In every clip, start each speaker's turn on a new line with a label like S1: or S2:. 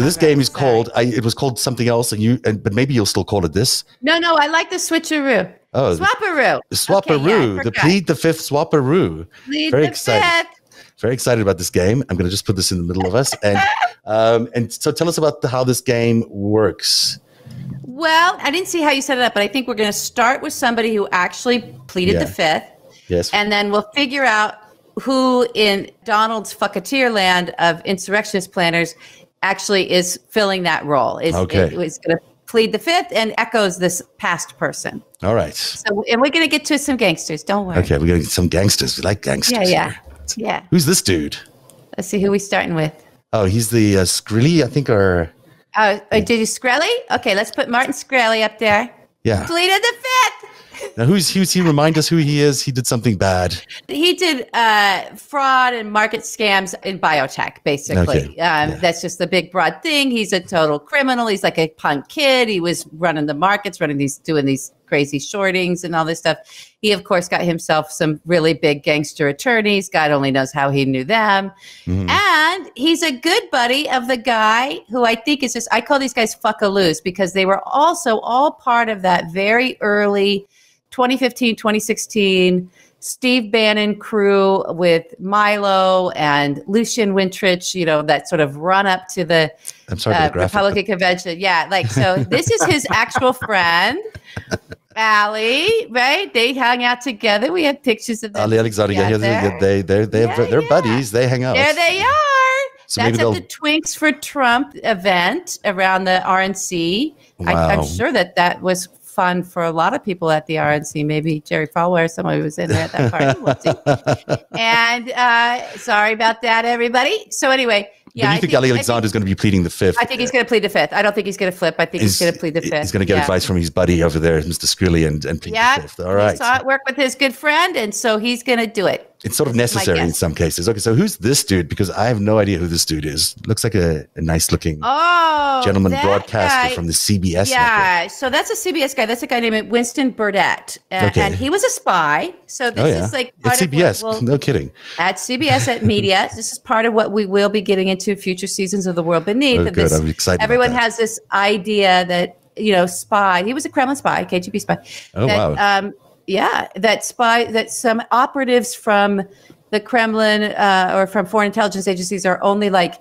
S1: So this game is called. I, it was called something else, and you. And, but maybe you'll still call it this.
S2: No, no, I like the switcheroo.
S1: Oh,
S2: Swapperoo.
S1: Swapperoo,
S2: Okay, yeah,
S1: the plead the fifth Swapperoo.
S2: Plead
S1: Very
S2: the
S1: excited.
S2: fifth.
S1: Very excited about this game. I'm going to just put this in the middle of us, and um, and so tell us about the, how this game works.
S2: Well, I didn't see how you set it up, but I think we're going to start with somebody who actually pleaded
S1: Yeah.
S2: the fifth,
S1: Yes.
S2: and then we'll figure out who in Donald's fucketeer land of insurrectionist planners actually is filling that role. Is
S1: Okay.
S2: is going to plead the fifth and echoes this past person.
S1: All right.
S2: So, and we're going to get to some gangsters. Don't worry.
S1: Okay, we're going to get some gangsters. We like gangsters.
S2: Yeah, yeah,
S1: here.
S2: yeah.
S1: Who's this dude?
S2: Let's see who we starting with.
S1: Oh, he's the uh, Shkreli, I think, or
S2: Oh, uh, did you Shkreli? Okay, let's put Martin Shkreli up there.
S1: yeah.
S2: Pleaded the fifth.
S1: Now, who's who's he? Remind us who he is. He did something bad.
S2: He did uh, fraud and market scams in biotech, basically.
S1: Okay,
S2: Um,
S1: yeah.
S2: That's just the big broad thing. He's a total criminal. He's like a punk kid. He was running the markets, running these, doing these crazy shortings and all this stuff. He, of course, got himself some really big gangster attorneys. God only knows how he knew them.
S1: Mhm.
S2: And he's a good buddy of the guy who I think is just, I call these guys fuckaloos because they were also all part of that very early 2015, 2016 Steve Bannon crew with Milo and Lucian Wintrich, you know, that sort of run up to the
S1: I'm sorry
S2: uh. Republican convention. Yeah, like so. This is his actual friend, Ali, Right? They hung out together. We have pictures of them.
S1: Ali Alexander,
S2: together.
S1: they they they
S2: Yeah,
S1: they're
S2: yeah.
S1: buddies. They hang out.
S2: There they are.
S1: So maybe
S2: That's at the Twinks for Trump event around the RNC. I,
S1: Wow.
S2: I'm sure that that was fun for a lot of people at the RNC. Maybe Jerry Falwell, or somebody was in there at that party. And uh, sorry about that, everybody. So anyway, yeah,
S1: but you
S2: I
S1: think,
S2: think,
S1: Ali Alexander is going to be pleading the fifth?
S2: I think he's going to plead the fifth. I don't think he's going to flip. I think he's, going to plead the fifth.
S1: He's going to get
S2: Yeah.
S1: advice from his buddy over there, Mr. Shkreli, and, and plead
S2: Yeah,
S1: the fifth. All
S2: He saw it work with his good friend, and so he's going to do it.
S1: It's sort of necessary in some cases. Okay, so who's this dude? Because I have no idea who this dude is. Looks like a, a nice looking
S2: Oh,
S1: gentleman broadcaster
S2: guy-
S1: from the CBS network.
S2: Yeah, so that's a CBS guy. That's a guy named Winston Burdett, uh,
S1: Okay.
S2: and he was a spy. So this
S1: Oh yeah,
S2: is like of
S1: CBS.
S2: we'll-
S1: no kidding.
S2: at CBS at Media. This is part of what we will be getting into future seasons of The World Beneath.
S1: Oh, good.
S2: this-
S1: I'm excited.
S2: everyone has this idea that you know, spy. He was a Kremlin spy, KGB spy.
S1: Oh
S2: that,
S1: wow.
S2: Um, yeah, that spy. That some operatives from the Kremlin uh, or from foreign intelligence agencies are only like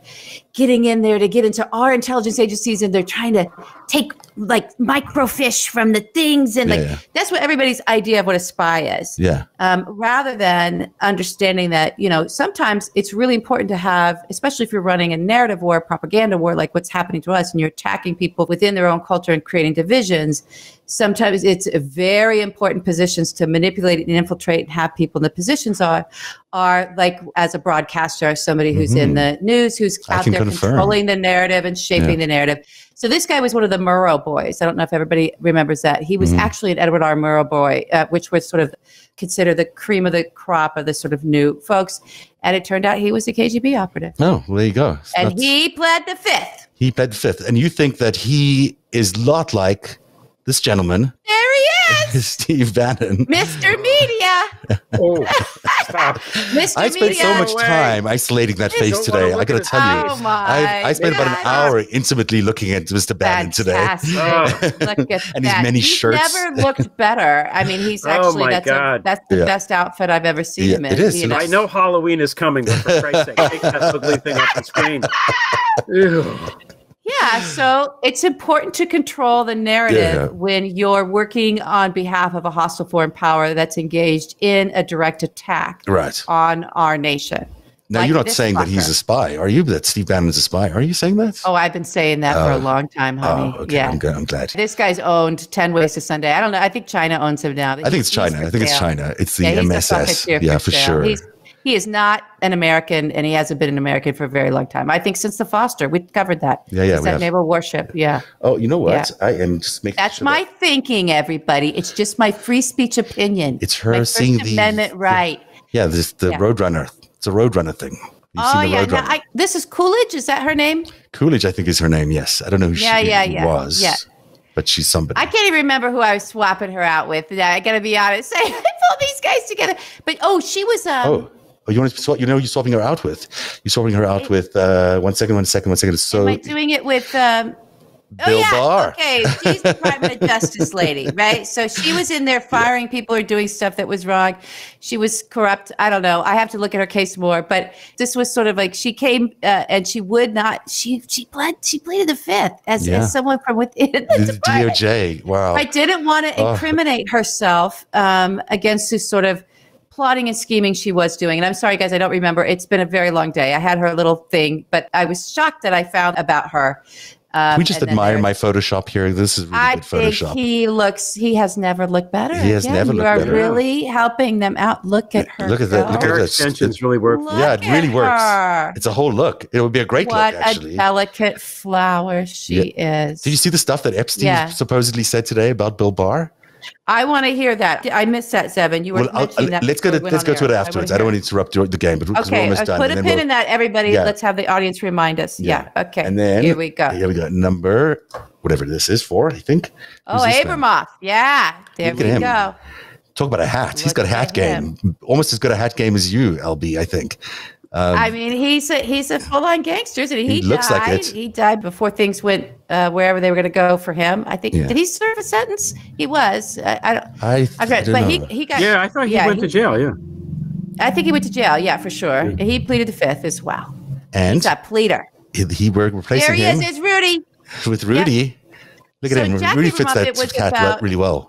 S2: getting in there to get into our intelligence agencies, and they're trying to take like microfiche from the things, and
S1: Yeah,
S2: like
S1: yeah.
S2: that's what everybody's idea of what a spy is
S1: yeah.
S2: um, rather than understanding that you know sometimes it's really important to have especially if you're running a narrative war propaganda war like what's happening to us and you're attacking people within their own culture and creating divisions sometimes it's a very important positions to manipulate and infiltrate and have people in the positions are are like as a broadcaster somebody who's in the news who's
S1: Mm-hmm.
S2: Out there
S1: confirm.
S2: controlling the narrative and shaping
S1: Yeah.
S2: the narrative so this guy was one of the Murrow boys. I don't know if everybody remembers that. He was
S1: Mhm.
S2: actually an Edward R. Murrow boy, uh, which was sort of considered the cream of the crop of the sort of new folks. And it turned out he was a KGB operative.
S1: Oh, well, there you go.
S2: And he pled the fifth.
S1: he pled the fifth, and you think that he is a lot like this gentleman,
S2: There he is,
S1: Steve Bannon.
S2: Mr. Media.
S3: Oh, stop.
S2: Mr.
S1: I spent
S2: Media.
S1: so much time isolating that face today. I got to
S3: at
S1: tell you,
S2: Oh my
S1: I, I spent about an
S2: God.
S1: hour intimately looking at Mr. Bannon today.
S3: Oh.
S2: Look at
S1: And his many
S2: he's
S1: shirts.
S2: never looked better. I mean, he's
S3: Oh
S2: actually
S3: my
S2: that's a,
S3: God.
S2: that's the
S1: Yeah.
S2: best outfit I've ever seen
S1: Yeah,
S2: him in.
S1: it is.
S2: you
S1: It
S3: I know Halloween is coming, but for Christ's sake, take that ugly thing off the screen. Ew.
S2: Yeah, so it's important to control the narrative
S1: Yeah.
S2: when you're working on behalf of a hostile foreign power that's engaged in a direct attack
S1: Right.
S2: on our nation.
S1: Now,
S2: Like
S1: you're not saying that he's a spy, are you? That Steve Bannon's a spy. Are you saying that?
S2: Oh, I've been saying that for
S1: Oh.
S2: a long time, oh, honey.
S1: Oh, okay.
S2: Yeah.
S1: I'm, good. I'm glad.
S2: This guy's owned 10 Ways to Sunday. I don't know. I think China owns him now.
S1: I think it's China. I think it's. China. It's the
S2: Yeah,
S1: MSS. Yeah, for
S2: sale.
S1: sure.
S2: He's, he is not an American, and he hasn't been an American for a very long time. I think since the Foster, we covered that.
S1: Yeah, yeah,
S2: that naval warship. Yeah.
S1: oh, you know what? I am just making
S2: That's
S1: sure
S2: my
S1: that-
S2: thinking, everybody. It's just my free speech opinion.
S1: It's her
S2: my First
S1: the-
S2: Amendment right.
S1: Yeah, this the
S2: Yeah.
S1: Roadrunner. It's a Roadrunner thing. You've
S2: Oh yeah, no, I, this is Coolidge. Is that her name?
S1: Coolidge, I think, is her name. Yes, I don't know who
S2: Yeah,
S1: she
S2: yeah, yeah,
S1: was.
S2: yeah.
S1: but she's somebody.
S2: I can't even remember who I was swapping her out with. Yeah, I gotta be honest. I pulled these guys together. But oh, she was. Um,
S1: oh, Oh, you want to? You know, you're swapping her out with. You're swapping her out with. Uh, one second, one second, one second. So
S2: Am I doing it with um,
S1: Bill
S2: oh, yeah.
S1: Barr.
S2: Okay, she's the of Justice lady, right? So she was in there firing people or doing stuff that was wrong. She was corrupt. I don't know. I have to look at her case more, but this was sort of like she came uh, and she would not. She she pled she pleaded the fifth as,
S1: Yeah.
S2: as someone from within the,
S1: the. DOJ. Wow.
S2: I didn't want to
S1: Oh.
S2: incriminate herself um, against this sort of plotting and scheming she was doing. And I'm sorry, guys, I don't remember. It's been a very long day. I had her little thing, but I was shocked that I found about her. Um,
S1: we just admire my Photoshop here. This is really
S2: I
S1: good
S2: think
S1: Photoshop.
S2: he looks. He has never looked better.
S1: He has
S2: Yeah,
S1: never looked better.
S2: you are
S1: better.
S2: really helping them out. Look at her.
S1: Look at that- look
S2: go.
S1: at
S3: Hair
S1: that.
S3: extensions really work.
S2: Look
S1: Yeah, it
S2: at
S1: really works.
S2: her.
S1: it's a whole look. It would be a great
S2: What
S1: look,
S2: a delicate flower she is.
S1: Did you see the stuff that Epstein
S2: Yeah.
S1: supposedly said today about Bill Barr?
S2: I want to hear that. I missed that, Seven. You were
S1: Well,
S2: mentioning that.
S1: let's go to let's go to it afterwards.
S2: wanna
S1: I don't want to interrupt the game, but
S2: Okay, uh, put a pin
S1: we'll-
S2: in that, everybody.
S1: Yeah.
S2: Let's have the audience remind us. Yeah. Okay.
S1: And then
S2: here we go.
S1: Here we go. Number whatever this is for, I think.
S2: oh? Abramoff. Yeah. There
S1: Look
S2: we go.
S1: Talk about a hat. He's got a hat
S2: at
S1: game. Almost as good a hat game as you, LB, I think.
S2: I mean, he's a he's a full on gangster, isn't he?
S1: Um, He looks like
S2: died.
S1: it.
S2: He died before things went uh, wherever they were going to go for him. I think.
S1: Yeah.
S2: Did he serve a sentence? He was. I, I don't.
S1: I,
S2: I read,
S1: don't
S2: but
S1: know.
S2: he he got.
S3: Yeah, I thought he
S2: yeah,
S3: went to jail. Yeah.
S2: I think he went to jail. Yeah, for sure. He pleaded the fifth as well.
S1: and
S2: He's a pleader.
S1: he, he were
S2: There he
S1: him
S2: is. It's Rudy.
S1: with Rudy. Look at
S2: So
S1: him.
S2: Jack
S1: Rudy fits
S2: Abramoff,
S1: that
S2: it was
S1: hat
S2: about-
S1: really well.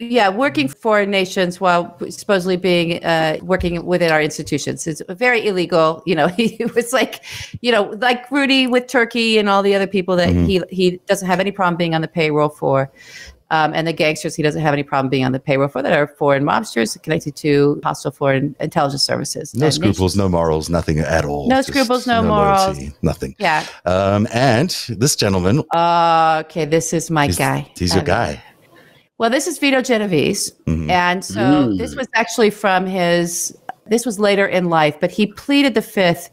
S2: Yeah, working for nations while supposedly being uh, working within our institutions. It's very illegal. You know, he was like, you know, like Rudy with Turkey and all the other people that
S1: Mm-hmm.
S2: he he doesn't have any problem being on the payroll for. Um, and the gangsters, he doesn't have any problem being on the payroll for that are foreign mobsters connected to hostile foreign intelligence services.
S1: No scruples, no morals, nothing at all.
S2: No
S1: Just
S2: scruples, no morals.
S1: loyalty, nothing.
S2: Yeah.
S1: Um, and this gentleman,
S2: Uh, okay, this is my
S1: he's,
S2: guy.
S1: he's your
S2: Okay.
S1: guy.
S2: Well, this is Vito Genovese.
S1: Mhm.
S2: And so this was actually from his, this was later in life, but he pleaded the fifth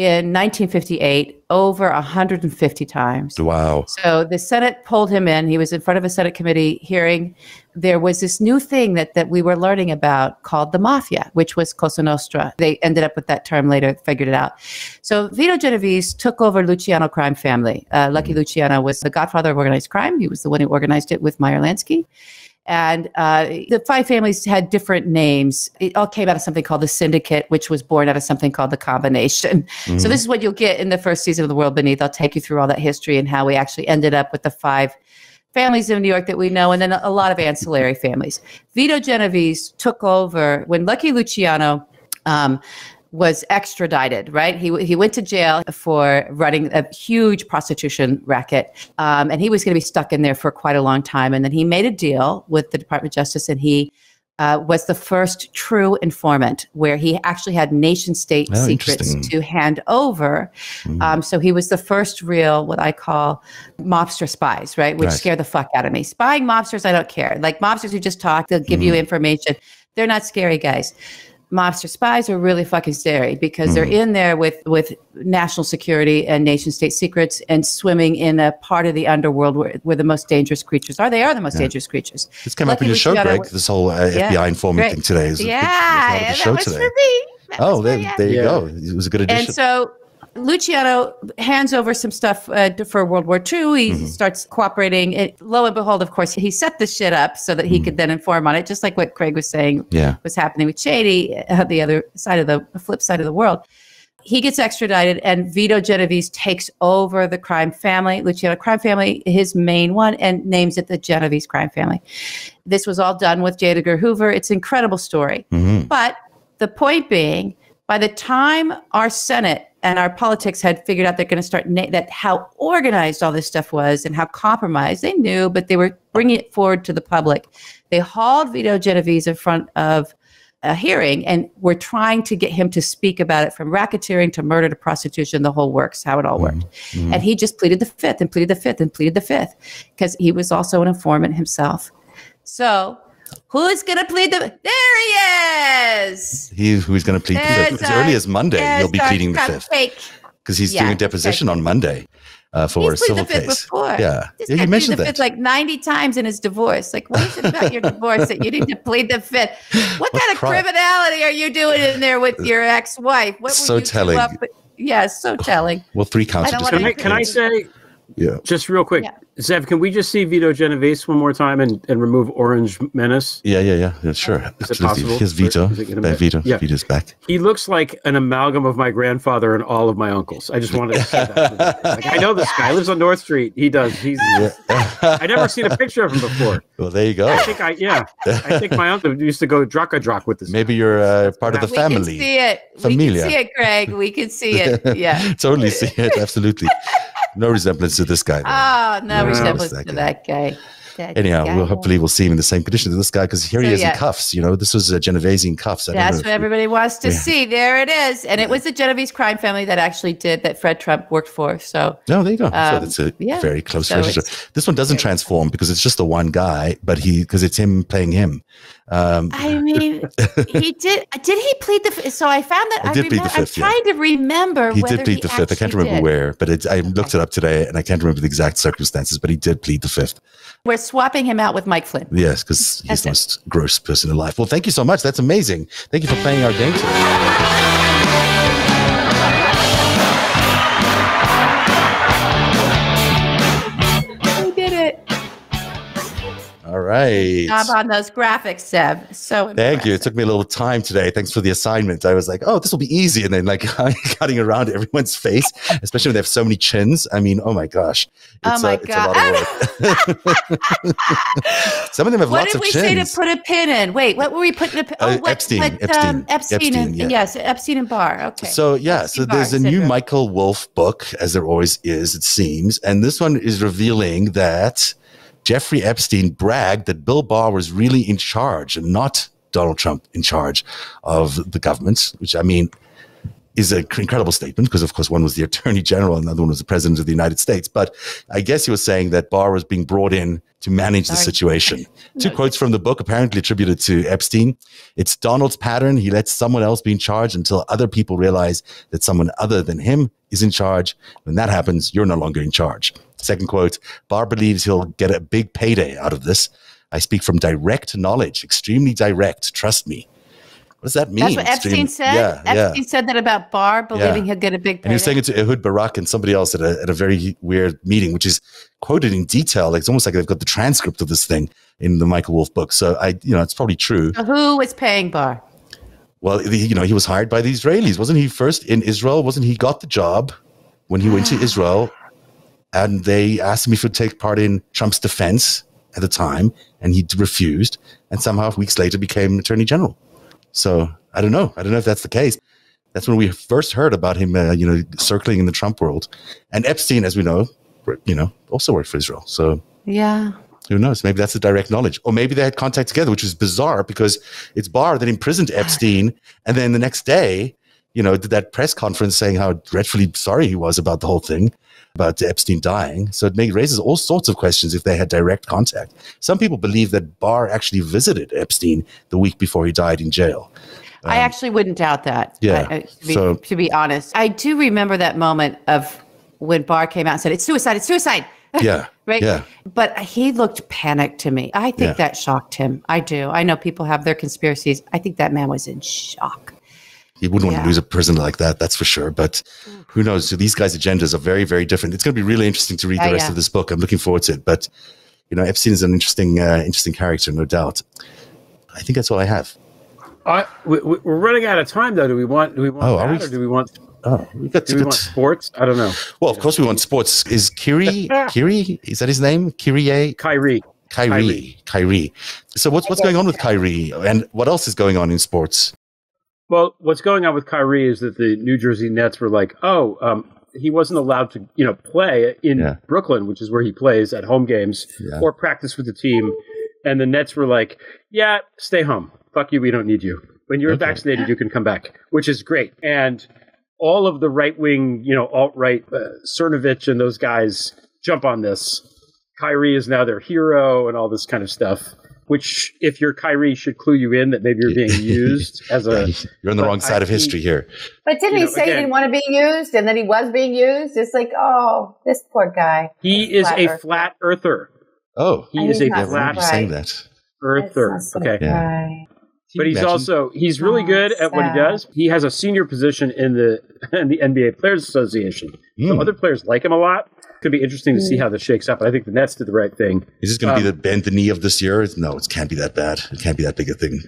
S2: in 1958 over 150 times.
S1: Wow.
S2: So the Senate pulled him in. He was in front of a Senate committee hearing. There was this new thing that, that we were learning about called the mafia, which was Cosa Nostra. They ended up with that term later, figured it out. So Vito Genovese took over Luciano crime family. Uh, Lucky Luciano was the godfather of organized crime. He was the one who organized it with Meyer Lansky. And uh, the five families had different names. It all came out of something called the Syndicate, which was born out of something called the Combination. So this is what you'll get in the first season of The World Beneath. I'll take you through all that history and how we actually ended up with the five families in New York that we know, and then a lot of ancillary families. Vito Genovese took over when Lucky Luciano um, was extradited, right? He, he went to jail for running a huge prostitution racket, um, and he was going to be stuck in there for quite a long time. And then he made a deal with the Department of Justice, and he uh, was the first true informant where he actually had nation state
S1: Oh,
S2: secrets to hand over. Um, so he was the first real, what I call mobster spies, right? Which
S1: Right.
S2: scare the fuck out of me. Spying mobsters, I don't care. Like mobsters who just talk, they'll give
S1: Mm-hmm.
S2: you information. They're not scary guys. Mobster spies are really fucking scary because they're
S1: Mm-hmm.
S2: in there with with national security and nation state secrets and swimming in a part of the underworld where, where the most dangerous creatures are. They are the most dangerous creatures.
S1: This came up
S2: Lucky
S1: in your show, Greg. This whole uh,
S2: Yeah,
S1: FBI informant
S2: great.
S1: thing today. Is a big-
S2: Yeah,
S1: part of the
S2: that
S1: show
S2: was
S1: today.
S2: for me. That
S1: Oh, there, there you
S3: Yeah.
S1: go. It was a good addition.
S2: And so Luciano hands over some stuff uh, for World War II. He
S1: Mm-hmm.
S2: starts cooperating. It, lo and behold, of course, he set this shit up so that he could then inform on it, just like what Craig was saying
S1: Mm-hmm. Yeah.
S2: was happening with Shady at the other side of the, flip side of the world. He gets extradited, and Vito Genovese takes over the crime family, Luciano crime family, his main one, and names it the Genovese crime family. This was all done with J. Edgar Hoover. It's an incredible story.
S1: Mhm.
S2: But the point being, by the time our Senate and our politics had figured out they're going to start na- that how organized all this stuff was and how compromised they knew, but they were bringing it forward to the public. They hauled Vito Genovese in front of a hearing and were trying to get him to speak about it from racketeering to murder to prostitution, the whole works, how it all worked. Mm-hmm. And he just pleaded the fifth and pleaded the fifth and pleaded the fifth because he was also an informant himself. So who's going to plead the? There he is.
S1: He who's going to plead the fifth. As early as Monday, he'll be pleading the fifth because he's
S2: Yeah,
S1: doing a deposition on Monday. uh, for
S2: He's
S1: a civil
S2: the fifth
S1: case.
S2: before.
S1: Yeah,
S2: This
S1: yeah you
S2: pleaded
S1: mentioned
S2: the
S1: that.
S2: fifth like 90 times in his divorce. Like, what is it about your divorce that you need to plead the fifth? What
S1: What's
S2: kind of criminality are you doing in there with your ex-wife? What were
S1: So
S2: you
S1: telling.
S2: up- Yeah, so telling.
S1: well, three counts.
S2: I
S1: of
S2: don't
S3: Can I, can I say
S1: Yeah.
S3: just real quick,
S2: Yeah.
S3: Zev? Can we just see Vito Genovese one more time and, and remove Orange Menace?
S1: Yeah, yeah, yeah, yeah. Sure,
S3: Is it possible?
S1: Here's Vito.
S3: Is it
S1: Back Vito.
S3: Yeah.
S1: Vito's back.
S3: He looks like an amalgam of my grandfather and all of my uncles. I just wanted to say that. Like, I know this guy He lives on North Street. He does. He's. I never seen a picture of him before.
S1: well, there you go.
S3: I think I yeah. I think my uncle used to go draka drak with this.
S1: Maybe you're uh, part of the
S2: we can
S1: family.
S2: see it.
S1: Familia.
S2: We can see it, Greg. We can see it. Yeah.
S1: totally see it. Absolutely. No resemblance to this guy. though.
S2: Oh, no
S3: No.
S2: Resemblance
S1: That
S2: to that guy.
S1: Anyhow, we'll hopefully we'll see him in the same condition as this guy because here he is
S2: yeah.
S1: in cuffs. You know, this was a Genovese in cuffs. I
S2: That's what everybody wants to
S1: Yeah.
S2: see. There it is. And it was the Genovese crime family that actually did that Fred Trump worked for. So
S1: No, there you go. so
S2: Um,
S1: that's a very close
S2: So
S1: relationship. This one doesn't transform because it's just the one guy, but he because it's him playing him. Um,
S2: I mean, he did. Did he plead the? So I found that
S1: He
S2: I
S1: did plead the
S2: remember, I'm
S1: fifth, yeah.
S2: trying to remember.
S1: he did plead the fifth. I can't remember
S2: did.
S1: where, but it, I looked it up today and I can't remember the exact circumstances. But he did plead the fifth.
S2: We're swapping him out with Mike Flynn.
S1: Yes, because he's
S2: That's
S1: the
S2: it.
S1: most gross person in life. Well, thank you so much. That's amazing. Thank you for playing our game today. Right.
S2: Job on those graphics, Zev. So
S1: Thank you. It took me a little time today. Thanks for the assignment. I was like, oh, this will be easy. And then, like, cutting around everyone's face, especially when they have so many chins. I mean, oh my gosh.
S2: Oh
S1: It's,
S2: my
S1: uh, it's a lot of work. Some of them have
S2: What
S1: lots of chins.
S2: What did we say to put a pin in? Wait, what were we putting a pin?
S1: Uh,
S2: Oh, what,
S1: Epstein,
S2: what,
S1: Epstein,
S2: um, Epstein,
S1: Epstein,
S2: and,
S1: yeah.
S2: yes, Epstein and Barr. Okay.
S1: So yeah, so
S2: Epstein
S1: there's a new. Michael Wolff book, as there always is, it seems, and this one is revealing that Jeffrey Epstein bragged that Bill Barr was really in charge and not Donald Trump in charge of the government, which I mean is an incredible statement because of course one was the attorney general and the other one was the president of the United States. But I guess he was saying that Barr was being brought in to manage the situation. Two
S2: No.
S1: quotes from the book apparently attributed to Epstein. It's Donald's pattern. He lets someone else be in charge until other people realize that someone other than him is in charge. When that happens, you're no longer in charge. Second quote Barr believes he'll get a big payday out of this. I speak from direct knowledge, extremely direct. Trust me. What does that mean?
S2: That's what Epstein
S1: Extreme-
S2: said.
S1: Yeah, yeah.
S2: Epstein said that about Barr, believing
S1: Yeah.
S2: he'll get a big.
S1: And he was saying it to Ehud Barak and somebody else at a, at a very weird meeting, which is quoted in detail. Like it's almost like they've got the transcript of this thing in the Michael Wolff book. So I, you know, it's probably true.
S2: So who was paying Barr?
S1: Well, the- you know, he was hired by the Israelis. Wasn't he first in Israel? Wasn't he got the job when he went to Israel? And they asked him if he would take part in Trump's defense at the time, and he refused. And somehow, weeks later, became Attorney General. So I don't know. I don't know if that's the case. That's when we first heard about him, uh, you know, circling in the Trump world. And Epstein, as we know, you know, also worked for Israel. So
S2: Yeah.
S1: who knows? Maybe that's the direct knowledge. Or maybe they had contact together, which is bizarre because it's Barr that imprisoned Epstein. And then the next day, you know, did that press conference saying how dreadfully sorry he was about the whole thing, about Epstein dying. So it may, raises all sorts of questions if they had direct contact. Some people believe that Barr actually visited Epstein the week before he died in jail.
S2: I um, actually wouldn't doubt that.
S1: yeah,
S2: I- to, be,
S1: so-
S2: to be honest, I do remember that moment of when Barr came out and said, "It's suicide! It's suicide!"
S1: Yeah.
S2: right?
S1: Yeah.
S2: But he looked panicked to me. I think
S1: Yeah.
S2: that shocked him. I do. I know people have their conspiracies. I think that man was in shock.
S1: He wouldn't want to lose a prisoner like that, that's for sure. But who knows? So these guys' agendas are very, very different. It's going to be really interesting to read
S2: Yeah,
S1: the rest
S2: yeah.
S1: of this book. I'm looking forward to it. But you know, Epstein is an interesting, uh, interesting character, no doubt. I think that's all I have.
S3: Uh, we, we- we're running out of time, though. Do we want? Do we want
S1: Oh, are
S3: that,
S1: we-
S3: or do we want?
S1: Oh, we got
S3: Do we want sports? I don't know.
S1: Well, of course, we want sports. Is Kiri? Kiri? Is that his name? Kyrie?
S3: Kyrie.
S1: Kyrie. Kyrie. So what's what's going on with Kyrie, and what else is going on in sports?
S3: Well, what's going on with Kyrie is that the New Jersey Nets were like, oh, um, he wasn't allowed to, you know, play in
S1: Yeah.
S3: Brooklyn, which is where he plays at home games
S1: Yeah.
S3: or practice with the team. And the Nets were like, yeah, stay home. Fuck you. We don't need you. When you're
S1: Okay.
S3: vaccinated, you can come back, which is great. And all of the right wing, you know, alt right, uh, Cernovich and those guys jump on this. Kyrie is now their hero and all this kind of stuff. Which, if you're Kyrie, should clue you in that maybe you're being used as a.
S1: You're on the wrong side
S3: I-
S1: of history here.
S2: But didn't
S3: You
S2: he
S3: know,
S2: say he didn't want to be used and then he was being used? It's like, oh, this poor guy.
S3: He is
S2: Flat
S3: a
S2: earther.
S3: flat earther.
S1: Oh,
S3: He
S2: I
S3: is a
S2: think
S1: yeah,
S2: that's
S3: flat
S1: you saying that.
S3: earther.
S2: That's
S3: Okay.
S1: Yeah.
S3: But he's
S1: Imagine-
S3: also he's really
S2: Oh,
S3: good at what he does. He has a senior position in the in the NBA Players Association. So
S1: Hmm.
S3: other players like him a lot. Could be interesting to see how this shakes up. But I think the Nets did the right thing.
S1: Is this going to
S3: Um,
S1: be the bend the knee of this year? No, it can't be that bad. It can't be that big a thing.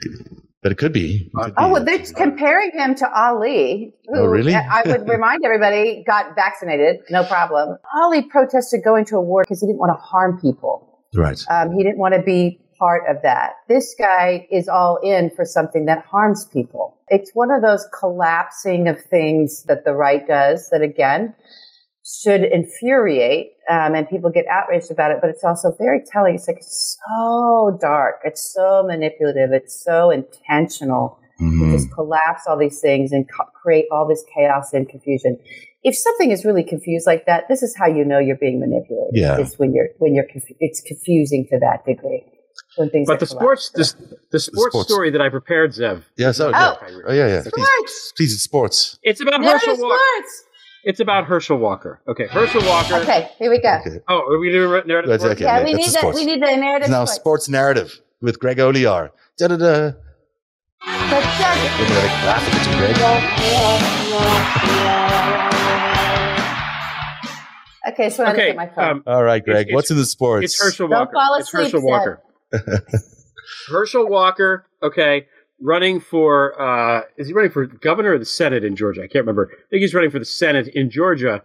S1: But it could be. It could
S2: Oh,
S1: be.
S2: well, they're comparing him to Ali. Who,
S1: Oh, really?
S2: I would remind everybody got vaccinated, no problem. Ali protested going to a war because he didn't want to harm people.
S1: right.
S2: Um, he didn't want to be part of that. This guy is all in for something that harms people. It's one of those collapsing of things that the right does that, again, should infuriate um, and people get outraged about it, but it's also very telling. It's like so dark. It's so manipulative. It's so intentional
S1: Mhm.
S2: just collapse all these things and co- create all this chaos and confusion. If something is really confused like that, this is how you know you're being manipulated.
S1: Yeah.
S2: It's when you're when you're confu- it's confusing to that degree. When things
S3: But the sports
S2: collapsed.
S3: the, the sports
S1: sports.
S3: story that I prepared, Zev.
S1: Yes, so,
S2: Oh.
S1: yeah. Oh, yeah, yeah.
S2: Sports.
S1: please, it's sports.
S3: It's about
S2: There
S3: Herschel
S2: is
S3: Walker.
S2: sports.
S3: It's about Herschel Walker. Okay, Herschel Walker.
S2: Okay, here we go.
S1: Okay.
S3: Oh, are we doing narrative?
S1: That's
S3: sports?
S1: okay.
S2: yeah,
S1: yeah,
S2: we
S1: that's
S2: need
S1: the
S2: that.
S1: sports.
S2: We need the narrative.
S1: It's now
S2: sports.
S1: sports narrative with Greg Olear. Da da da.
S2: But Doug-
S1: Look at that graphic, it's Greg.
S2: Okay, so I look
S3: Okay,
S2: at my phone.
S3: um,
S1: All right, Greg.
S3: It's-
S1: What's in the sports?
S3: It's Herschel Walker.
S2: Don't
S3: Walker.
S2: fall
S3: it's
S2: asleep,
S3: Herschel Walker. Herschel Walker, okay, running for uh is he running for governor of the Senate in Georgia? I can't remember. I think he's running for the Senate in Georgia.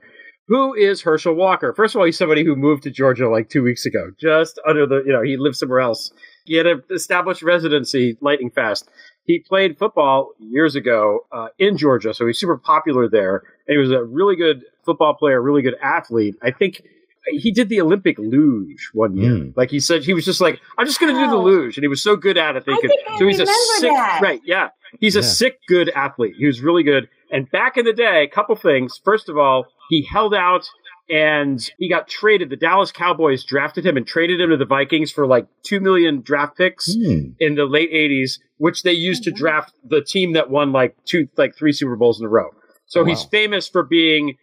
S3: Who is Herschel Walker? First of all, he's somebody who moved to Georgia like two weeks ago, just under the you know, he lived somewhere else. He had an established residency lightning fast. He played football years ago uh, in Georgia, so he's super popular there. And he was a really good football player, really good athlete. I think he did the Olympic luge one year.
S1: Mm.
S3: Like he said, he was just like, I'm just going to do the luge, and he was so good at it. They
S2: I
S3: could,
S2: think I
S3: so he's a
S2: remember
S3: sick,
S2: that.
S3: right? Yeah, he's a sick, good athlete. He was really good. And back in the day, a couple things. First of all, he held out and he got traded. The Dallas Cowboys drafted him and traded him to the Vikings for like two million draft picks
S1: Hmm.
S3: in the late '80s, which they used to draft the team that won like two, like three Super Bowls in a row. So
S1: Oh,
S3: he's famous for being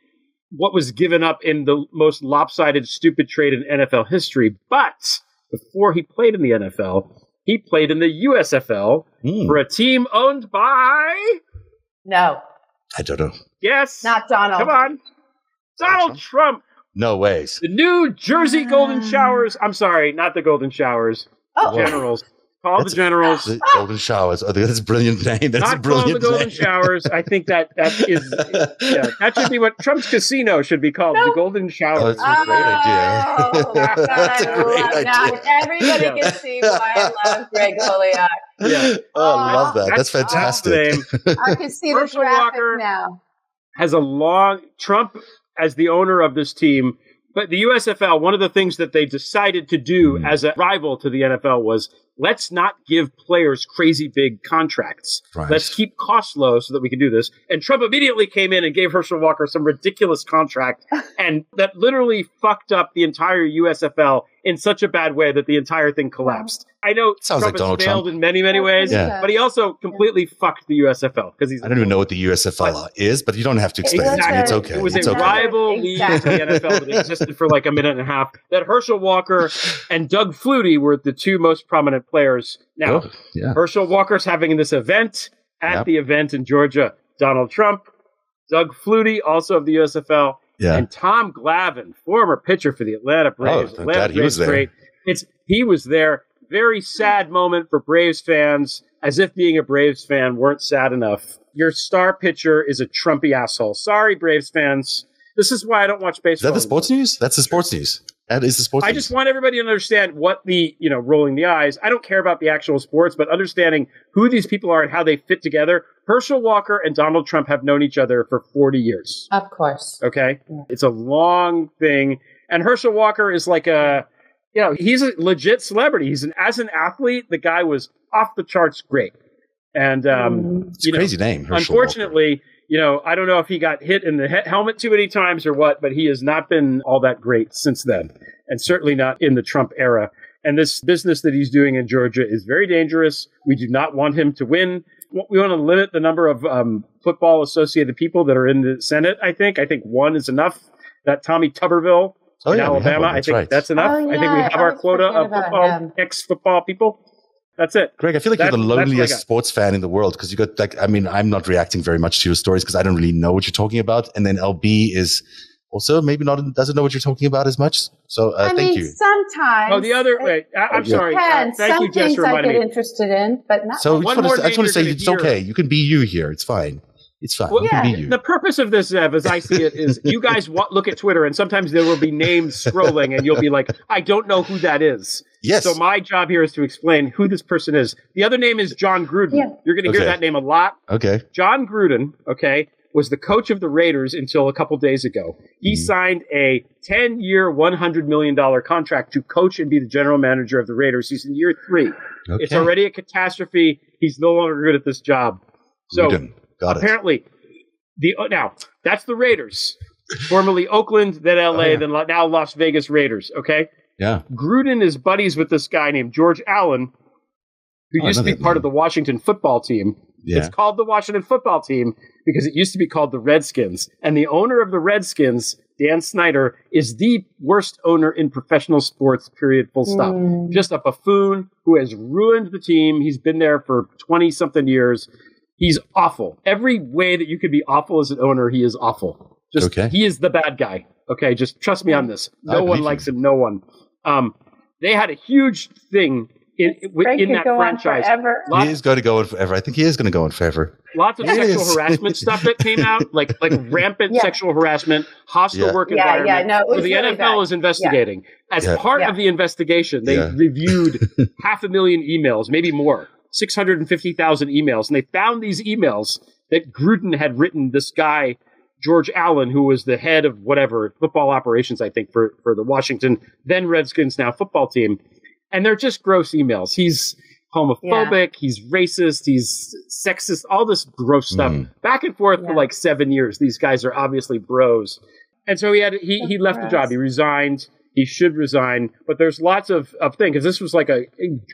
S3: what was given up in the most lopsided, stupid trade in NFL history. But before he played in the NFL, he played in the USFL
S1: Hmm.
S3: for a team owned by
S2: no,
S1: I don't know.
S3: yes,
S2: not Donald.
S3: come on, Donald Trump.
S1: No ways.
S3: The New Jersey Golden Showers. I'm sorry, not the Golden Showers.
S2: Oh,
S3: Generals. Call the Generals.
S1: The Golden Showers. Oh, that's a brilliant name. That's a
S3: not called
S1: brilliant
S3: the Golden
S1: name.
S3: Showers. I think that that is yeah, that should be what Trump's casino should be called. The
S2: No.
S3: Golden
S1: Oh,
S3: Showers.
S1: that's a great idea.
S2: Oh, God,
S1: That's a great
S2: love now
S1: idea.
S2: Everybody
S3: Yeah.
S2: can see why I love Greg Holiak.
S3: Yeah.
S1: Oh, I love that. That's
S3: That's
S1: fantastic.
S3: the.
S2: I can see the
S3: Herschel
S2: graphic
S3: Walker.
S2: now.
S3: has a long Trump as the owner of this team. But the USFL, one of the things that they decided to do
S1: Hmm.
S3: as a rival to the NFL was let's not give players crazy big contracts.
S1: Right.
S3: Let's keep costs low so that we can do this. And Trump immediately came in and gave Herschel Walker some ridiculous contract, and that literally fucked up the entire USFL in such a bad way that the entire thing collapsed. I know
S1: Sounds
S3: Trump
S1: like Donald
S3: has failed
S1: Trump.
S3: in many, many oh, ways,
S1: Yeah.
S3: but he also completely fucked the USFL because he's
S1: I don't even know what the USFL is, but you don't have to explain it to me. It's okay.
S3: It was
S1: it's
S3: a
S1: okay.
S3: rival league to
S2: Exactly.
S3: the NFL that existed for like a minute and a half. That Herschel Walker and Doug Flutie were the two most prominent players. Now,
S1: Oh, yeah.
S3: Herschel Walker's having this event at
S1: Yep.
S3: the event in Georgia. Donald Trump, Doug Flutie, also of the USFL,
S1: Yeah.
S3: and Tom Glavine, former pitcher for the Atlanta oh, Braves.
S1: Oh,
S3: Atlanta
S1: glad he was there.
S3: great. It's he was there. Very sad moment for Braves fans, as if being a Braves fan weren't sad enough. Your star pitcher is a Trumpy asshole. Sorry, Braves fans. This is why I don't watch
S1: Is
S3: baseball.
S1: that the sports news? That's the sports news. That is the sports
S3: I
S1: news.
S3: just want everybody to understand what the, you know, rolling the eyes. I don't care about the actual sports, but understanding who these people are and how they fit together. Herschel Walker and Donald Trump have known each other for 40 years.
S2: Of course.
S3: Okay.
S2: Yeah.
S3: It's a long thing. And Herschel Walker is like a, you know, he's a legit celebrity. He's an, as an athlete, the guy was off the charts great. And, um,
S2: Mhm.
S1: it's
S3: you
S1: a
S3: know,
S1: crazy name. Herschel
S3: unfortunately, you know, I don't know if he got hit in the he- helmet too many times or what, but he has not been all that great since then, and certainly not in the Trump era. And this business that he's doing in Georgia is very dangerous. We do not want him to win. We want to limit the number of um, football associated people that are in the Senate. I think. I think one is enough. That Tommy Tuberville
S1: Oh,
S3: in
S1: yeah,
S3: Alabama. I think
S1: right.
S3: that's enough.
S2: Oh,
S3: I think we have
S2: I
S3: our quota of football, ex-football people. That's it.
S1: Greg, I feel like
S3: That-
S1: you're the
S3: that's what I
S1: loneliest sports fan in the world because you got like, I mean, I'm not reacting very much to your stories because I don't really know what you're talking about. And then LB is also maybe not, doesn't know what you're talking about as much. So uh,
S2: I
S1: thank
S2: mean,
S1: you.
S2: sometimes.
S3: Oh, the other.
S2: it
S3: Wait, I, I'm
S1: Yeah.
S3: sorry. Uh, thank
S2: Some
S3: you, Jess,
S2: things
S3: for
S2: I
S3: reminding
S2: get
S3: me.
S2: interested in, but not.
S1: So I
S3: One
S1: just,
S3: more
S1: want to, I just want to say it's
S3: hear.
S1: okay. You can be you here. It's fine. It's fine.
S3: Well,
S1: you can
S2: yeah,
S1: be you.
S3: The purpose of this, Ev, as I see it, is you guys wa- look at Twitter, and sometimes there will be names scrolling, and you'll be like, "I don't know who that is."
S1: Yes.
S3: So my job here is to explain who this person is. The other name is Jon Gruden.
S2: Yeah.
S3: You're going to hear
S1: Okay.
S3: that name a lot.
S1: okay.
S3: Jon Gruden, okay, was the coach of the Raiders until a couple days ago. He
S1: Mhm.
S3: signed a 10 year, $100 million contract to coach and be the general manager of the Raiders. He's in year three.
S1: Okay.
S3: It's already a catastrophe. He's no longer good at this job. So
S1: Gruden. Got it.
S3: apparently, the oh, now that's the Raiders, formerly Oakland, then LA,
S1: Oh, yeah.
S3: then now Las Vegas Raiders. Okay,
S1: Yeah.
S3: Gruden is buddies with this guy named George Allen, who
S1: Oh,
S3: used to be part
S1: name.
S3: of the Washington football team.
S1: Yeah.
S3: It's called the Washington football team because it used to be called the Redskins. And the owner of the Redskins, Dan Snyder, is the worst owner in professional sports, period, full stop.
S2: Mm.
S3: Just a buffoon who has ruined the team. He's been there for 20 something years. He's awful. Every way that you could be awful as an owner, he is awful. Just
S1: Okay.
S3: he is the bad guy. Okay, just trust me on this.
S1: I
S3: No one
S1: believe you.
S3: likes him. No one. Um, they had a huge thing in in,
S2: Greg
S3: in that
S2: go
S3: franchise.
S2: on forever.
S1: He is going to go on forever. I think he is going to go on forever.
S3: Lots of
S1: It
S3: sexual
S1: is.
S3: harassment stuff that came out, like like rampant
S2: Yeah.
S3: sexual harassment, hostile
S1: Yeah.
S3: work
S2: Yeah, yeah,
S3: environment.
S2: no, it
S3: where the
S2: really
S3: NFL
S2: bad.
S3: is investigating. As
S1: Yeah.
S3: part
S2: Yeah.
S3: of the investigation, they
S1: Yeah.
S3: reviewed half a million emails, maybe more, six hundred and fifty thousand emails, and they found these emails that Gruden had written. This guy. George Allen, who was the head of whatever football operations, I think, for, for the Washington, then Redskins, now football team. And they're just gross emails. He's homophobic, he's racist, he's sexist, all this gross stuff.
S1: Mm.
S3: Back and forth for like seven years. These guys are obviously bros. And so he had he, he left the job. He resigned. He should resign. But there's lots of, of things because this was like a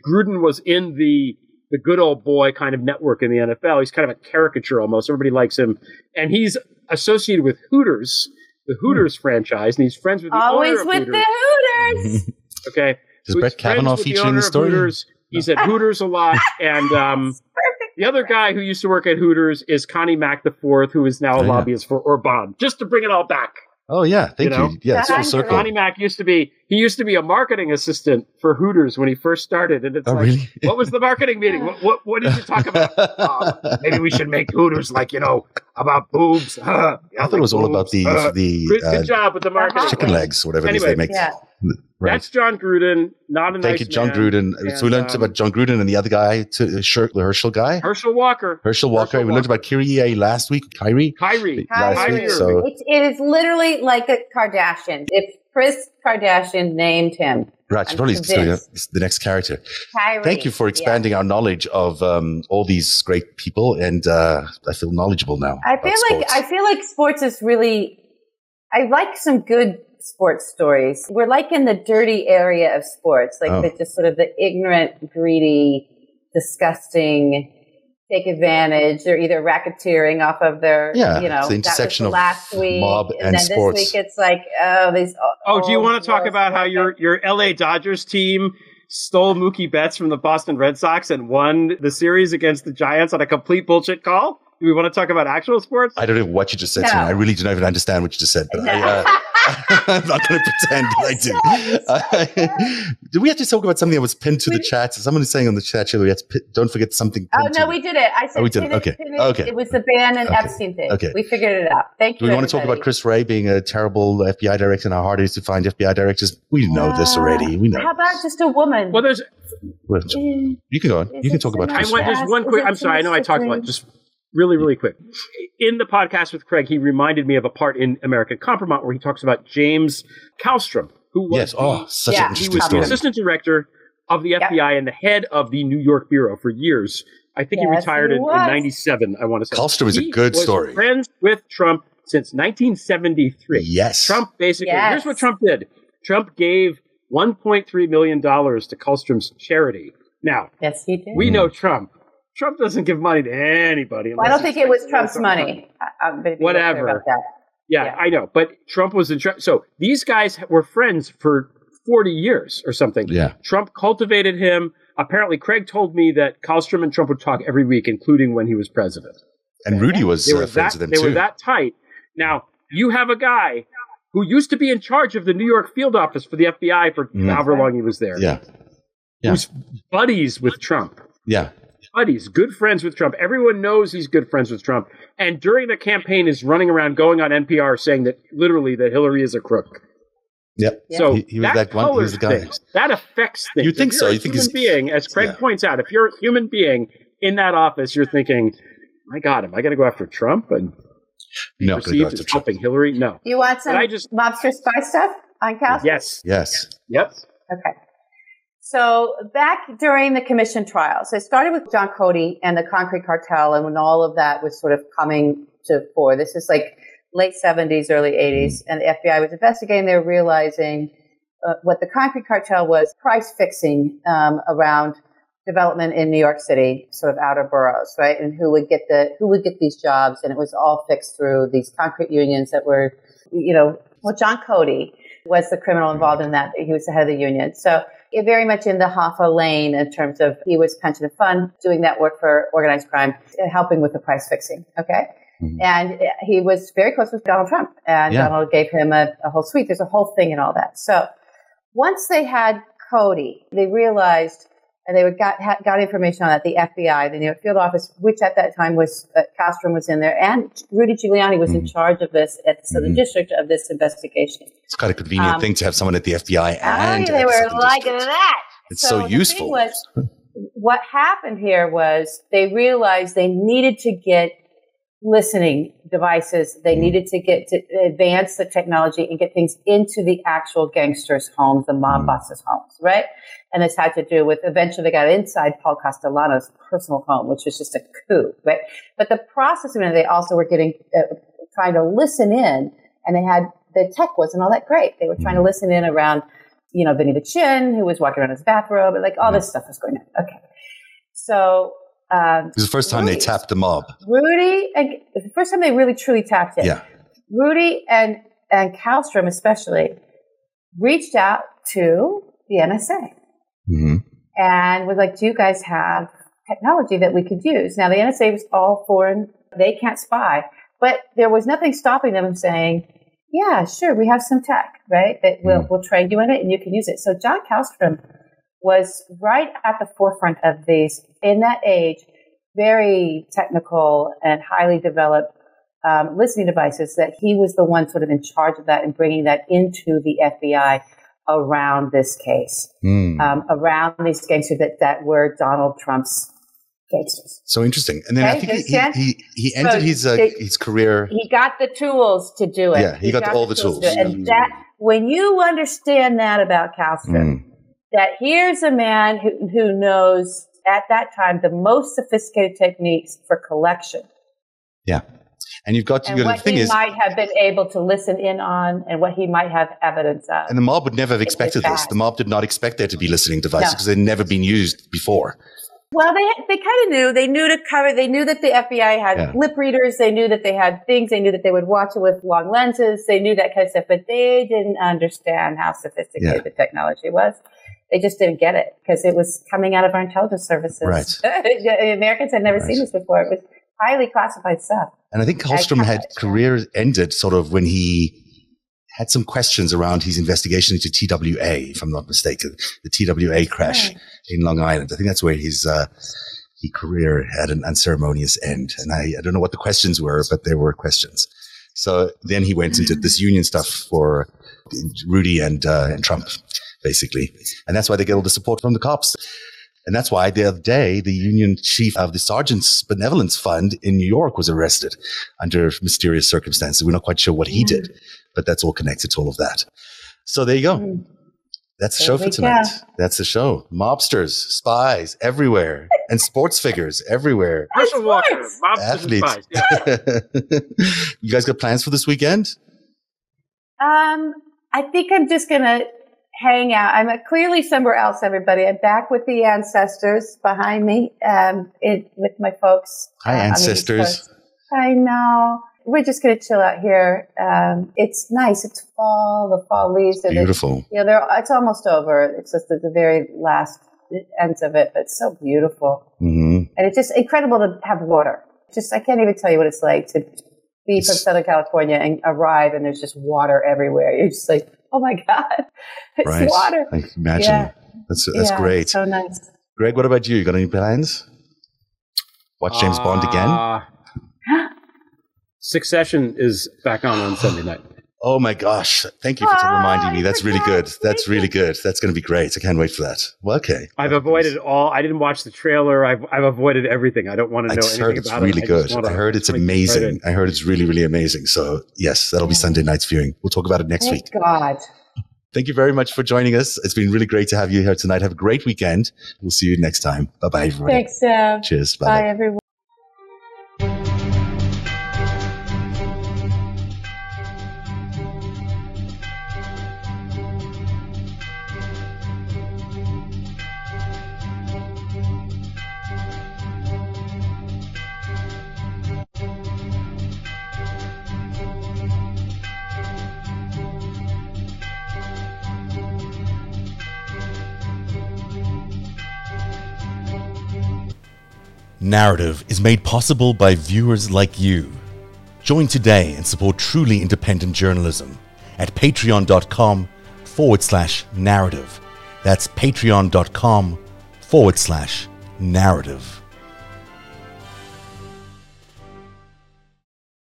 S3: Gruden was in the the good old boy kind of network in the NFL. He's kind of a caricature almost. Everybody likes him. And he's associated with Hooters, the Hooters franchise, and he's friends with the Hooters.
S2: Always
S3: owner of
S2: with
S3: Hooters.
S2: the Hooters.
S3: Okay.
S1: Does
S3: So
S1: Brett Kavanaugh
S3: with the
S1: feature in the story?
S3: Hooters. He's at Hooters a lot, and um, the other guy who used to work at Hooters is Connie Mack the fourth, who is now a
S1: Oh, yeah.
S3: lobbyist for Orban. Just to bring it all back,
S1: Oh yeah, thank you.
S3: You know?
S1: Yeah, full
S2: Connie
S1: circle.
S3: Connie Mack used to be he used to be a marketing assistant for Hooters when he first started, and it's
S1: Oh
S3: like,
S1: really?
S3: what was the marketing meeting? What, what what did you talk about? Uh, maybe we should make Hooters like you know about boobs. Huh?
S1: I thought it was all about the
S3: Uh,
S1: the
S3: good,
S1: uh,
S3: good job with the marketing.
S1: chicken legs, whatever it is they make.
S2: Yeah.
S1: Right.
S3: That's Jon Gruden, not a
S1: Thank
S3: nice
S1: you, Jon
S3: man.
S1: Gruden. so we learned
S3: um,
S1: about Jon Gruden and the other guy, to, uh, Shir- the Herschel guy,
S3: Herschel Walker,
S1: Herschel Walker.
S3: Herschel
S1: we learned about Kyrie last week, Kyrie
S3: Kyrie.
S1: last
S2: Kyrie.
S1: week. So
S2: It's, it is literally like a Kardashian. If Kris Kardashian named him,
S1: right, she's
S2: I'm
S1: probably the next character.
S2: Kyrie.
S1: Thank you for
S2: Yeah.
S1: expanding our knowledge of um, all these great people, and uh, I feel knowledgeable now.
S2: I feel like
S1: sports.
S2: I feel like sports is really. I like some good sports stories. We're like in the dirty area of sports, like
S1: Oh.
S2: the just sort of the ignorant, greedy, disgusting, take advantage. They're either racketeering off of their,
S1: Yeah,
S2: you know,
S1: it's the
S2: that was
S1: intersection of
S2: last week,
S1: mob
S2: and,
S1: and
S2: then
S1: sports.
S2: this week it's like, oh, these.
S3: Oh, do you want to talk about how your your LA Dodgers team stole Mookie Betts from the Boston Red Sox and won the series against the Giants on a complete bullshit call? Do we want to talk about actual sports?
S1: I don't know what you just said to me. I really do not even understand what you just said, but I, uh, I'm not going to pretend that I do. do we have to talk about something that was pinned to the chat? Someone is saying on the chat, show we have to pin, don't forget something.
S2: Oh no, we did it. I said
S1: Oh, we did it.
S2: it,
S1: Okay.
S2: pin it.
S1: Okay.
S2: It was the ban and
S1: Okay.
S2: Epstein thing.
S1: Okay.
S2: We figured it out. Thank you.
S1: Do
S2: you.
S1: we want to talk about. Chris Wray being a terrible FBI director and how hard it is to find FBI directors? We know this
S2: Uh,
S1: already. We know.
S2: How about just a woman?
S3: well, there's.
S1: Well, You can go on.
S2: Is
S1: You can talk about
S2: so
S3: I want
S1: Wray.
S3: just one quick. I'm sorry. I know I talked
S2: to
S3: a lot. Just really, really quick. In the podcast with Craig, he reminded me of a part in American Compromise where he talks about James Kallstrom, who was
S1: Yes. Oh, such
S2: Yeah.
S1: an
S3: he
S1: interesting
S3: was the
S1: story.
S3: assistant director of the FBI and the head of the New York bureau for years. I think he retired
S2: he
S3: in, in '97. I want to say
S1: Kallstrom is a good
S3: was
S1: story.
S3: Friends with Trump since 1973.
S1: Yes.
S3: Trump basically.
S2: Yes.
S3: Here's what Trump did. Trump gave 1.3 million dollars to Kallstrom's charity. Now,
S2: yes, he did.
S3: we know Trump. Trump doesn't give money to anybody.
S2: Well, I don't think it was Trump's
S3: "Oh,
S2: money. I, I'm gonna be real clear
S3: Whatever.
S2: about that.
S3: Yeah,
S2: Yeah.
S3: I know, but Trump was in charge. So these guys were friends for 40 years or something.
S1: Yeah.
S3: Trump cultivated him. Apparently, Craig told me that Kallstrom and Trump would talk every week, including when he was president.
S1: And Rudy was
S3: They
S1: uh,
S3: were
S1: friends
S3: that
S1: with them
S3: they
S1: too.
S3: were that tight. Now you have a guy who used to be in charge of the New York field office for the FBI for
S1: Mm.
S3: however long he was there.
S1: yeah. Yeah.
S3: Who's buddies with Trump.
S1: Yeah.
S3: Buddies, good friends with Trump. Everyone knows he's good friends with Trump. And during the campaign is running around going on NPR saying that literally that Hillary is a crook.
S1: Yep.
S2: Yeah.
S3: So
S1: He- he was
S3: that,
S1: that one- he was
S3: colors
S1: the guy.
S3: things. That affects things.
S1: You'd think
S3: If
S1: so.
S3: you're a
S1: You think
S3: human
S1: he's-
S3: being, as Craig
S1: yeah.
S3: points out, if you're a human being in that office, you're thinking, "My God, am I going to go after Trump and be
S1: No, gonna go
S3: perceived
S1: after
S3: as
S1: Trump.
S3: helping Hillary?" No.
S2: You want some
S3: I just-
S2: lobster spy stuff on Cal?
S3: Yes.
S1: Yes.
S3: Yep.
S2: Okay. So back during the commission trials, it started with John Cody and the concrete cartel, and when all of that was sort of coming to fore, this is like late 70s, early 80s, and the FBI was investigating. They were realizing uh, what the concrete cartel was price fixing um, around development in New York City, sort of outer boroughs, right? And who would get the who would get these jobs, and it was all fixed through these concrete unions that were, you know, well, John Cody was the criminal involved in that. He was the head of the union, so very much in the Hoffa lane in terms of he was pension fund doing that work for organized crime, helping with the price fixing. Okay.
S1: Mhm.
S2: And he was very close with Donald Trump, and
S1: Yeah.
S2: Donald gave him a, a whole suite. There's a whole thing and all that. So once they had Cody, they realized, and they would got got information on that. The FBI, the New York field office, which at that time was uh, Castro was in there, and Rudy Giuliani was in
S1: Mhm.
S2: charge of this at the Southern
S1: Mhm.
S2: District of this investigation.
S1: It's kind of convenient
S2: Um,
S1: thing to have someone at the FBI
S2: Oh,
S1: and
S2: they
S1: the
S2: were
S1: Southern
S2: like
S1: District.
S2: that.
S1: It's so,
S2: the thing
S1: useful.
S2: Was, what happened here was they realized they needed to get listening devices. They
S1: Mhm.
S2: needed to get to advance the technology and get things into the actual gangsters' homes, the mob
S1: Mhm.
S2: bosses' homes, right? And this had to do with eventually they got inside Paul Castellano's personal home, which was just a coup, right? But the process of it, they also were getting uh, trying to listen in, and they had the tech wasn't all that great. They were trying to listen in around, you know, Vinny the Chin, who was walking around his bathrobe, and like all this stuff was going on. Okay, so. Um,
S1: It was the first time they tapped the mob.
S2: Rudy, and the first time they really truly tapped in.
S1: Yeah.
S2: Rudy and and Kallstrom especially reached out to the NSA
S1: hmm
S2: and was like, "Do you guys have technology that we could use?" Now the NSA was all foreign; they can't spy, but there was nothing stopping them from saying, "Yeah, sure, we have some tech, right? That we'll we'll train you in it and you can use it." So John Kallstrom was right at the forefront of these in that age, very technical and highly developed um, listening devices. That he was the one sort of in charge of that and bringing that into the FBI around this case,
S1: Mm.
S2: um, around these gangsters that, that were Donald Trump's gangsters.
S1: so interesting. And then I think he, he, he, he ended
S2: So
S1: his, uh,
S2: they-
S1: his career.
S2: He got the tools to do it.
S1: Yeah, he got all the
S2: to
S1: tools.
S2: And that when you understand that about Kallstrom,
S1: Mm.
S2: That here's a man who, who knows at that time the most sophisticated techniques for collection
S1: Yeah. And you've got,
S2: and
S1: you got
S2: what
S1: the thing
S2: he
S1: is,
S2: might have been able to listen in on and what he might have evidence of.
S1: and the mob would never have expected this. The mob did not expect there to be listening devices
S2: No.
S1: because they'd never been used before.
S2: Well, they they kind of knew. They knew to cover. They knew that the FBI had
S1: Yeah.
S2: lip readers. They knew that they had things. They knew that they would watch it with long lenses. They knew that kind of stuff, but they didn't understand how sophisticated
S1: Yeah.
S2: the technology was. They just didn't get it because it was coming out of our intelligence services.
S1: Right.
S2: Americans had never
S1: Right.
S2: seen this before. It was highly classified stuff.
S1: And I think Kallstrom had career ended sort of when he had some questions around his investigation into TWA, if I'm not mistaken, the TWA crash
S2: Right.
S1: in Long Island. I think that's where his uh, his career had an unceremonious end. And I, I don't know what the questions were, but there were questions. So then he went into this union stuff for Rudy and uh, and Trump, basically, and that's why they get all the support from the cops. And that's why the other day, the union chief of the Sergeants Benevolence Fund in New York was arrested under mysterious circumstances. We're not quite sure what he did, but that's all connected to all of that. So there you go.
S2: Mm.
S1: That's the
S2: There
S1: show for tonight.
S2: go.
S1: That's the show. Mobsters, spies everywhere, and sports figures everywhere.
S3: Herschel Walker,
S2: sports.
S3: mobsters
S1: Athletes.
S3: spies. Yeah.
S1: you guys got plans for this weekend?
S2: Um, I think I'm just gonna hang out. I'm clearly somewhere else, everybody. I'm back with the ancestors behind me, um, it, with my folks.
S1: Hi,
S2: uh,
S1: ancestors.
S2: I know. We're just going to chill out here. Um, it's nice. It's fall. The fall leaves are
S1: Beautiful.
S2: Yeah, they're, it's almost over. It's just at the very last ends of it, but it's so beautiful.
S1: Mm-hmm.
S2: And it's just incredible to have water. Just, I can't even tell you what it's like to be
S1: It's-
S2: from Southern California and arrive and there's just water everywhere. You're just like, oh my God, it's
S1: Right.
S2: water.
S1: I can imagine.
S2: Yeah.
S1: That's that's
S2: Yeah,
S1: great.
S2: So nice.
S1: Greg, what about you? You got any plans? Watch James Bond again?
S3: Uh, Succession is back on on Sunday night.
S1: Oh my gosh. Thank you for
S2: Ah,
S1: reminding me. That's really good. That's really good. That's going to be great. I can't wait for that. Well, okay.
S3: I've avoided all. I didn't watch the trailer. I've, I've avoided everything. I don't want to
S1: I
S3: know
S1: just
S3: anything
S1: heard it's
S3: about
S1: really
S3: it.
S1: good.
S3: just wanna-
S1: I heard it's
S3: just wanna get right
S1: amazing. I heard it's really, really amazing. So, yes, that'll be Sunday night's viewing. We'll talk about it next
S2: Thank
S1: week.
S2: God.
S1: Thank you very much for joining us. It's been really great to have you here tonight. Have a great weekend. We'll see you next time. Bye bye, everybody.
S2: Thanks, Sam.
S1: Cheers.
S2: Bye,
S1: Bye.
S2: everyone.
S1: Narativ is made possible by viewers like you. Join today and support truly independent journalism at patreon.com forward slash narativ. That's patreon.com forward slash narativ.